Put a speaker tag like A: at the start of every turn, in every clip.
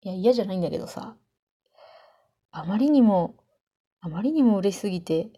A: いや、嫌じゃないんだけどさ、あまりにも、あまりにも嬉しすぎて、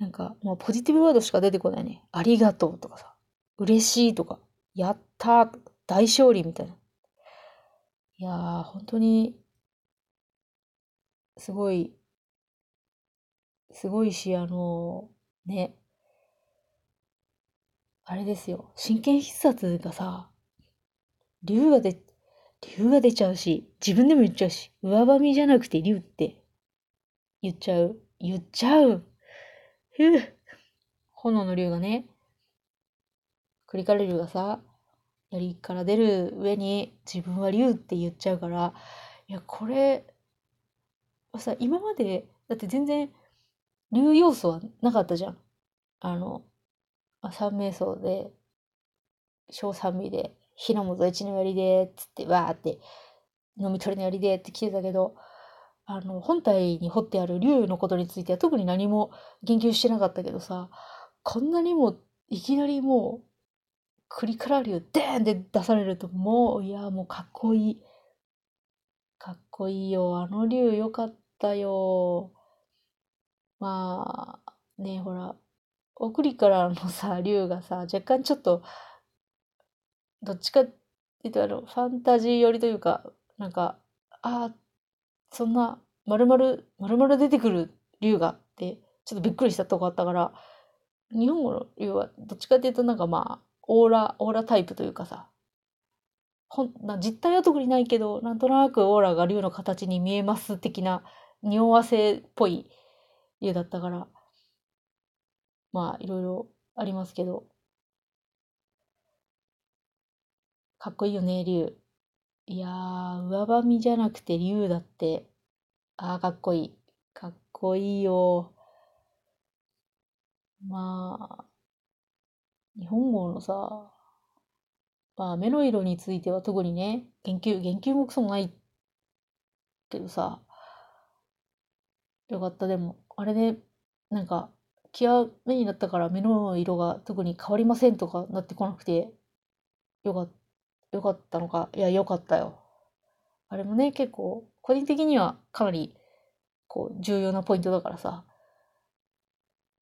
A: なんか、もうポジティブワードしか出てこないね。ありがとうとかさ、嬉しいとか、やったー大勝利みたいな。いやー、本当に、すごい、すごいし、あのーね、あれですよ。真剣必殺がさ、竜が出、竜が出ちゃうし、自分でも言っちゃうし、上ばみじゃなくて竜って言っちゃう。言っちゃう。ふう。炎の竜がね、クリカル竜がさ、槍から出る上に自分は竜って言っちゃうから、いや、これはさ、今まで、だって全然竜要素はなかったじゃん。あの、三名奏で、小三味で、日の本一の槍で、つって、わーって、飲み取りの槍でって来てたけど、あの、本体に彫ってある竜のことについては特に何も言及してなかったけどさ、こんなにも、いきなりもう、クリカラ竜、デーンって出されると、もう、いや、もうかっこいい。かっこいいよ。あの竜よかったよ。まあ、ねほら、送りからのさ、竜がさ、若干ちょっと、どっちかっていうと、あの、ファンタジー寄りというか、なんか、ああ、そんな、まるまる、まるまる出てくる竜がって、ちょっとびっくりしたとこあったから、日本語の竜は、どっちかっていうと、なんかまあ、オーラ、オーラタイプというかさ、ほん、な実態は特にないけど、なんとなくオーラが竜の形に見えます的な、匂わせっぽい竜だったから、まあ、いろいろありますけど、かっこいいよね、竜。いやー、上ばみじゃなくて竜だって、あー、かっこいい。かっこいいよ。まあ、日本語のさ、まあ、目の色については特にね、言及、言及もクソもないけどさ、よかった、でも、あれで、なんか、極めになったから目の色が特に変わりませんとかなってこなくて、よかった、よかったのか、いや、よかったよ。あれもね、結構、個人的にはかなり、こう、重要なポイントだからさ、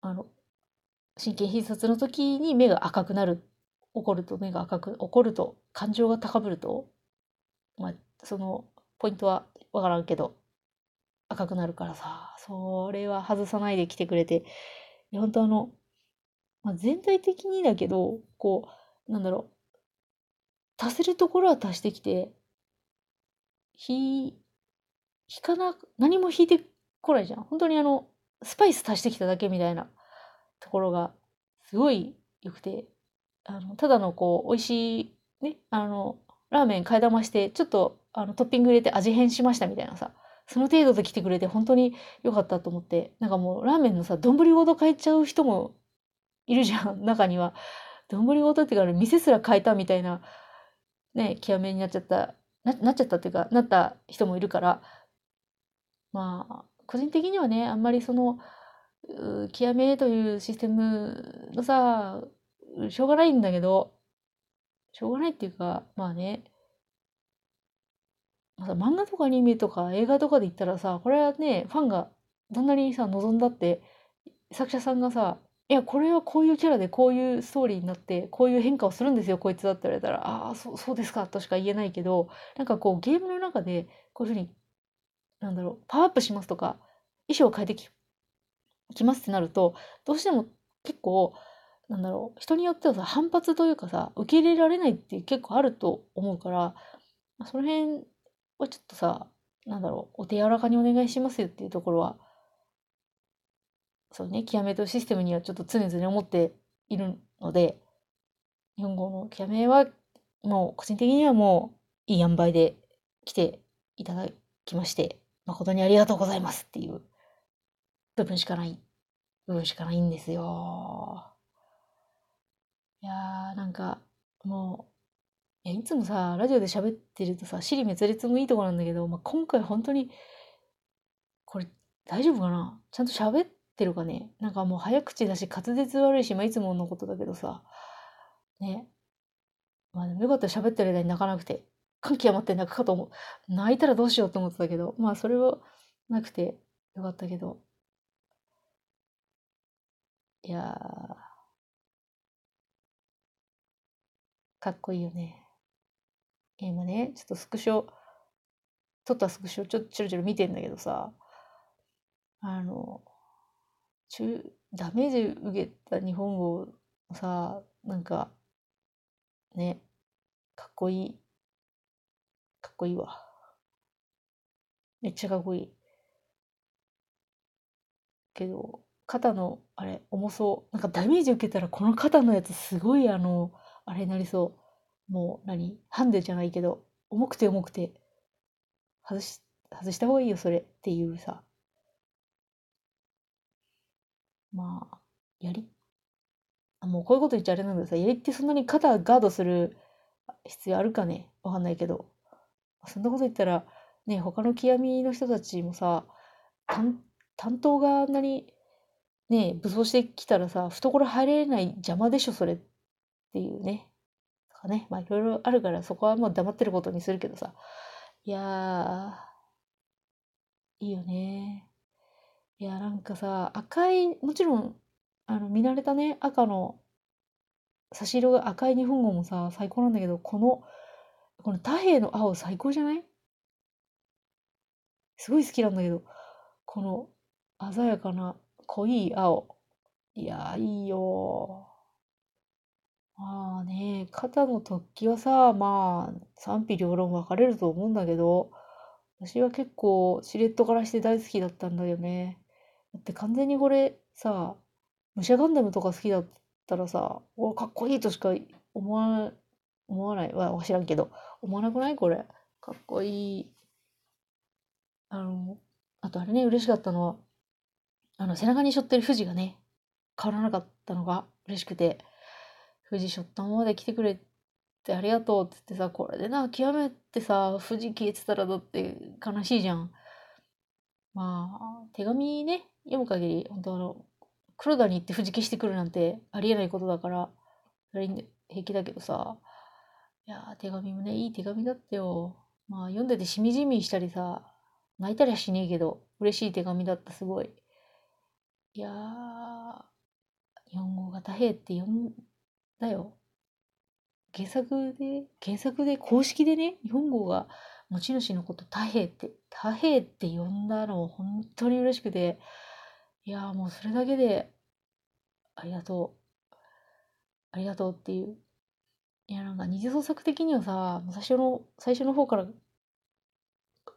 A: あの、神経必殺の時に目が赤くなる。怒ると目が赤く、怒ると感情が高ぶると、まあ、そのポイントはわからんけど、赤くなるからさ、それは外さないで来てくれて、いや本当あの、まあ、全体的にだけど、こう、なんだろう、足せるところは足してきて、ひ、引かな、何も引いてこないじゃん。本当にあの、スパイス足してきただけみたいなところが、すごい良くて、あの、ただのこう、美味しい、ね、あの、ラーメン替え玉して、ちょっと、あの、トッピング入れて味変しましたみたいなさ、その程度で来てくれて本当に良かったと思って、なんかもうラーメンのさ、丼ごと変えちゃう人もいるじゃん、中には。丼ごとっていうか、店すら変えたみたいな、ね、極めになっちゃった、な、なっちゃったっていうか、なった人もいるから、まあ、個人的にはね、あんまりその、極めというシステムのさ、しょうがないんだけど、しょうがないっていうか、まあね、ま、漫画とかアニメとか映画とかで言ったらさ、これはね、ファンがどんなにさ、望んだって、作者さんがさ、いや、これはこういうキャラでこういうストーリーになって、こういう変化をするんですよ、こいつだって言われたら、ああ、そう、そうですか、としか言えないけど、なんかこう、ゲームの中で、こういうふうに、なんだろう、パワーアップしますとか、衣装を変えてき、きますってなると、どうしても結構、なんだろう、人によってはさ、反発というかさ、受け入れられないって結構あると思うから、その辺はちょっとさ、なんだろう、お手柔らかにお願いしますよっていうところは、そうね、極めとシステムにはちょっと常々思っているので、日本語の極めは、もう個人的にはもういい塩梅で来ていただきまして、誠にありがとうございますっていう部分しかない、部分しかないんですよ。いやー、なんか、もう、いや、いつもさ、ラジオで喋ってるとさ、尻滅裂もいいとこなんだけど、まあ、今回本当に、これ大丈夫かな？ちゃんと喋ってるかねなんかもう早口だし滑舌悪いし、まあ、いつものことだけどさ、ね。まあでもよかったら喋ってる間に泣かなくて。感極まって泣くかと思う。泣いたらどうしようと思ってたけど、まあそれはなくてよかったけど。いや、かっこいいよね。今ね、ちょっとスクショ、撮ったスクショちょっとちょろちょろ見てんだけどさ、あの、中、ダメージ受けた日本語さ、なんか、ね、かっこいい。かっこいいわ。めっちゃかっこいい。けど、肩の、あれ、重そう。なんかダメージ受けたらこの肩のやつすごいあの、あれになりそう。もう何？ハンデじゃないけど、重くて重くて、外し、外した方がいいよ、それっていうさ。まあ、槍あ、もうこういうこと言っちゃあれなんだけどさ、槍ってそんなに肩ガードする必要あるかね？わかんないけど。そんなこと言ったら、ね、他の極みの人たちもさ、担担当があんなに、ね、武装してきたらさ、懐入れない邪魔でしょ、それっていうね。とかね、まあいろいろあるからそこはもう黙ってることにするけどさ。いやー、いいよね。いや、なんかさ、赤い、もちろん、あの、見慣れたね、赤の、差し色が赤い日本語もさ、最高なんだけど、この、この太平の青最高じゃない？すごい好きなんだけど、この鮮やかな濃い青。いや、いいよまあね、肩の突起はさ、まあ、賛否両論分かれると思うんだけど、私は結構、シレットからして大好きだったんだよね。だって完全にこれさ、武者ガンダムとか好きだったらさ、おかっこいいとしか思わ、思わない。わ、知らんけど。思わなくないこれ。かっこいい。あの、あとあれね、嬉しかったのは、あの、背中に背負ってる富士がね、変わらなかったのが嬉しくて、富士背負ったままで来てくれてありがとうって言ってさ、これでな、極めてさ、富士消えてたらだって悲しいじゃん。まあ、手紙ね、読む限り、本当あの、黒田に行って富士消してくるなんてありえないことだから、平気だけどさ、いや、手紙もね、いい手紙だったよ。まあ、読んでてしみじみしたりさ、泣いたりはしねえけど、嬉しい手紙だった、すごい。いやー、日本語が太平って読んだよ。原作で、原作で公式でね、日本語が持ち主のこと太平って、太平って呼んだの本当に嬉しくて、いやもうそれだけで、ありがとう。ありがとうっていう。いや、なんか二次創作的にはさ、最初の、最初の方から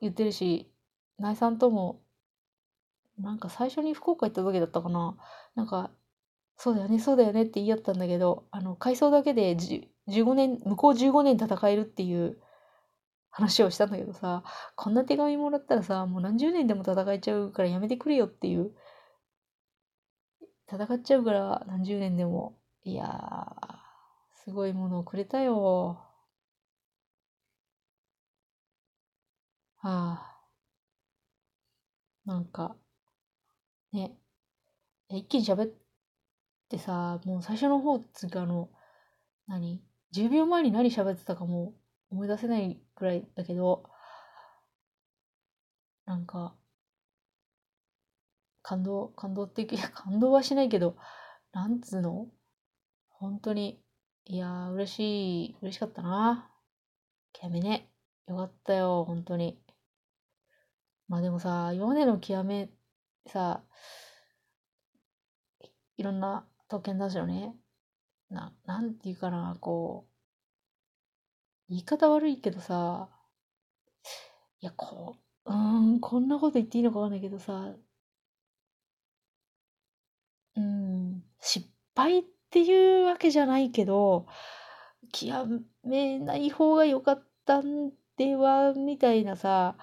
A: 言ってるし、ナイさんとも、なんか最初に福岡行った時だったかな。なんか、そうだよね、そうだよねって言い合ったんだけど、あの、回想だけで15年、向こう15年戦えるっていう話をしたんだけどさ、こんな手紙もらったらさ、もう何十年でも戦えちゃうからやめてくれよっていう。戦っちゃうから何十年でも。いやー、すごいものをくれたよ。はあ。なんか、ね。一気に喋ってさ、もう最初の方っつうかあの、何 ?10 秒前に何喋ってたかも思い出せないくらいだけど、なんか、感動、感動っていう、いや、感動はしないけど、なんつうの？本当に、いやー、嬉しい、嬉しかったな。極めね。よかったよ、本当に。まあでもさ、今までの極め、さ、いろんな特権出しをね、な、なんていうかな、こう、言い方悪いけどさ、いや、こう、うん、こんなこと言っていいのかわかんないけどさ、うん、失敗っていうわけじゃないけど、極めない方が良かったんでは、みたいなさ、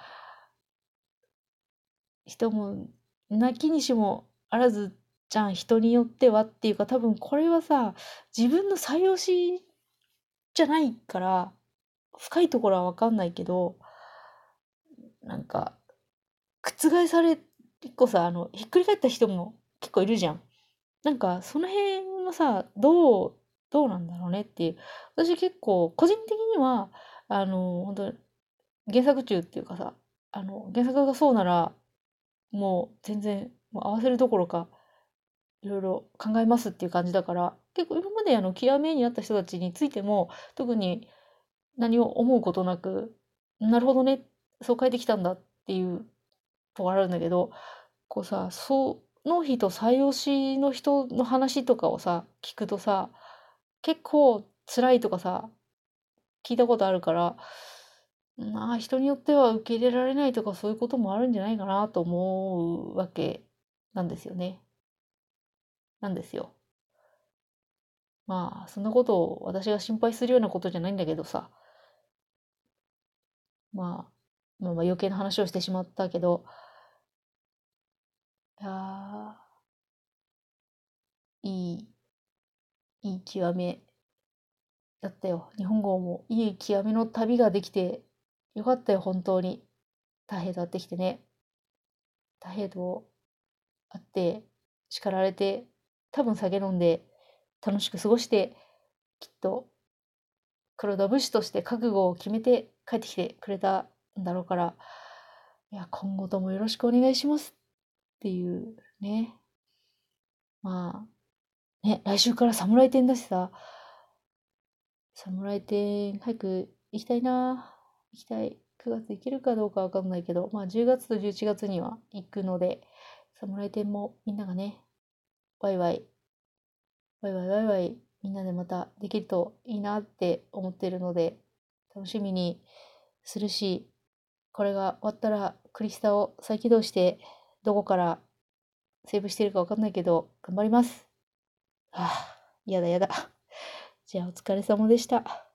A: 人も、なきにしもあらずじゃん、人によってはっていうか、多分これはさ、自分の採用しじゃないから、深いところはわかんないけど、なんか、覆され、結構さ、あの、ひっくり返った人も結構いるじゃん。なんか、その辺はさ、どう、どうなんだろうねっていう。私結構、個人的には、あの、本当原作中っていうかさ、あの、原作がそうなら、もう全然、もう合わせるどころか、いろいろ考えますっていう感じだから、結構今まであの、極めになった人たちについても、特に何を思うことなく、なるほどね、そう変えてきたんだっていうとこあるんだけど、こうさ、その人最推しの人の話とかをさ、聞くとさ、結構辛いとかさ、聞いたことあるから、まあ人によっては受け入れられないとかそういうこともあるんじゃないかなと思うわけなんですよね。なんですよ。まあそんなことを私が心配するようなことじゃないんだけどさ。まあ、まあ、余計な話をしてしまったけど、いやいい、いい極めだったよ。日本語もいい極めの旅ができてよかったよ、本当に。太平と会ってきてね。太平と会って、叱られて、多分酒飲んで、楽しく過ごして、きっと、黒田武士として覚悟を決めて帰ってきてくれたんだろうから、いや、今後ともよろしくお願いしますっていうね。まあ、ね、来週から侍店だしさ、侍店早く行きたいな行きたい。9月行けるかどうかわかんないけど、まあ10月と11月には行くので、侍店もみんながね、ワイワイ、ワイワイワイワイ、みんなでまたできるといいなって思ってるので、楽しみにするし、これが終わったらクリスタを再起動して、どこからセーブしてるかわかんないけど、頑張ります。はあ、やだやだ。じゃあお疲れ様でした。